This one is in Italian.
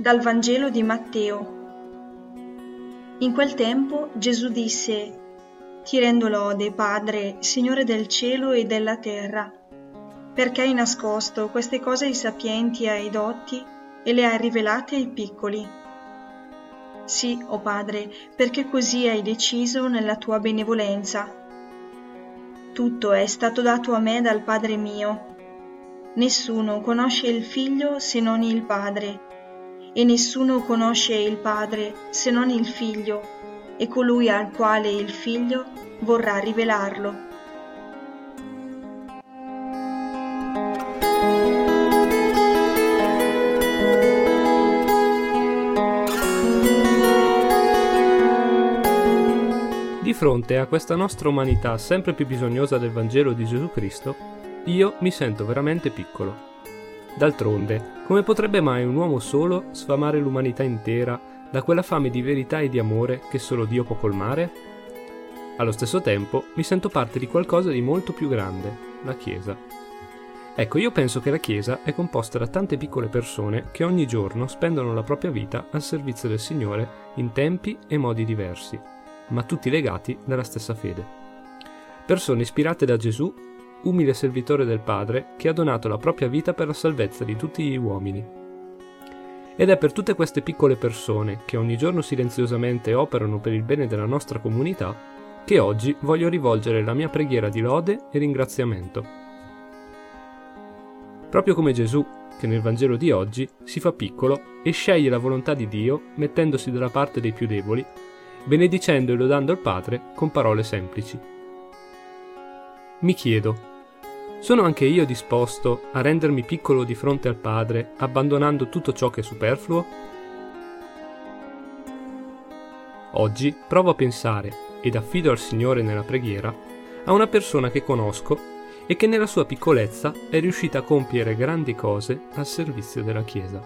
Dal Vangelo di Matteo. In quel tempo Gesù disse, Ti rendo lode, Padre, Signore del cielo e della terra, perché hai nascosto queste cose ai sapienti e ai dotti e le hai rivelate ai piccoli. Sì, o oh Padre, perché così hai deciso nella tua benevolenza. Tutto è stato dato a me dal Padre mio. Nessuno conosce il Figlio se non il Padre e nessuno conosce il Padre se non il Figlio e colui al quale il Figlio vorrà rivelarlo. Di fronte a questa nostra umanità sempre più bisognosa del Vangelo di Gesù Cristo, io mi sento veramente piccolo. D'altronde, come potrebbe mai un uomo solo sfamare l'umanità intera da quella fame di verità e di amore che solo Dio può colmare? Allo stesso tempo mi sento parte di qualcosa di molto più grande, la Chiesa. Ecco, io penso che la Chiesa è composta da tante piccole persone che ogni giorno spendono la propria vita al servizio del Signore in tempi e modi diversi, ma tutti legati dalla stessa fede. Persone ispirate da Gesù umile servitore del Padre che ha donato la propria vita per la salvezza di tutti gli uomini. Ed è per tutte queste piccole persone che ogni giorno silenziosamente operano per il bene della nostra comunità che oggi voglio rivolgere la mia preghiera di lode e ringraziamento. Proprio come Gesù, che nel Vangelo di oggi si fa piccolo e sceglie la volontà di Dio mettendosi dalla parte dei più deboli, benedicendo e lodando il Padre con parole semplici. Mi chiedo, sono anche io disposto a rendermi piccolo di fronte al Padre, abbandonando tutto ciò che è superfluo? Oggi provo a pensare, ed affido al Signore nella preghiera, a una persona che conosco e che nella sua piccolezza è riuscita a compiere grandi cose al servizio della Chiesa.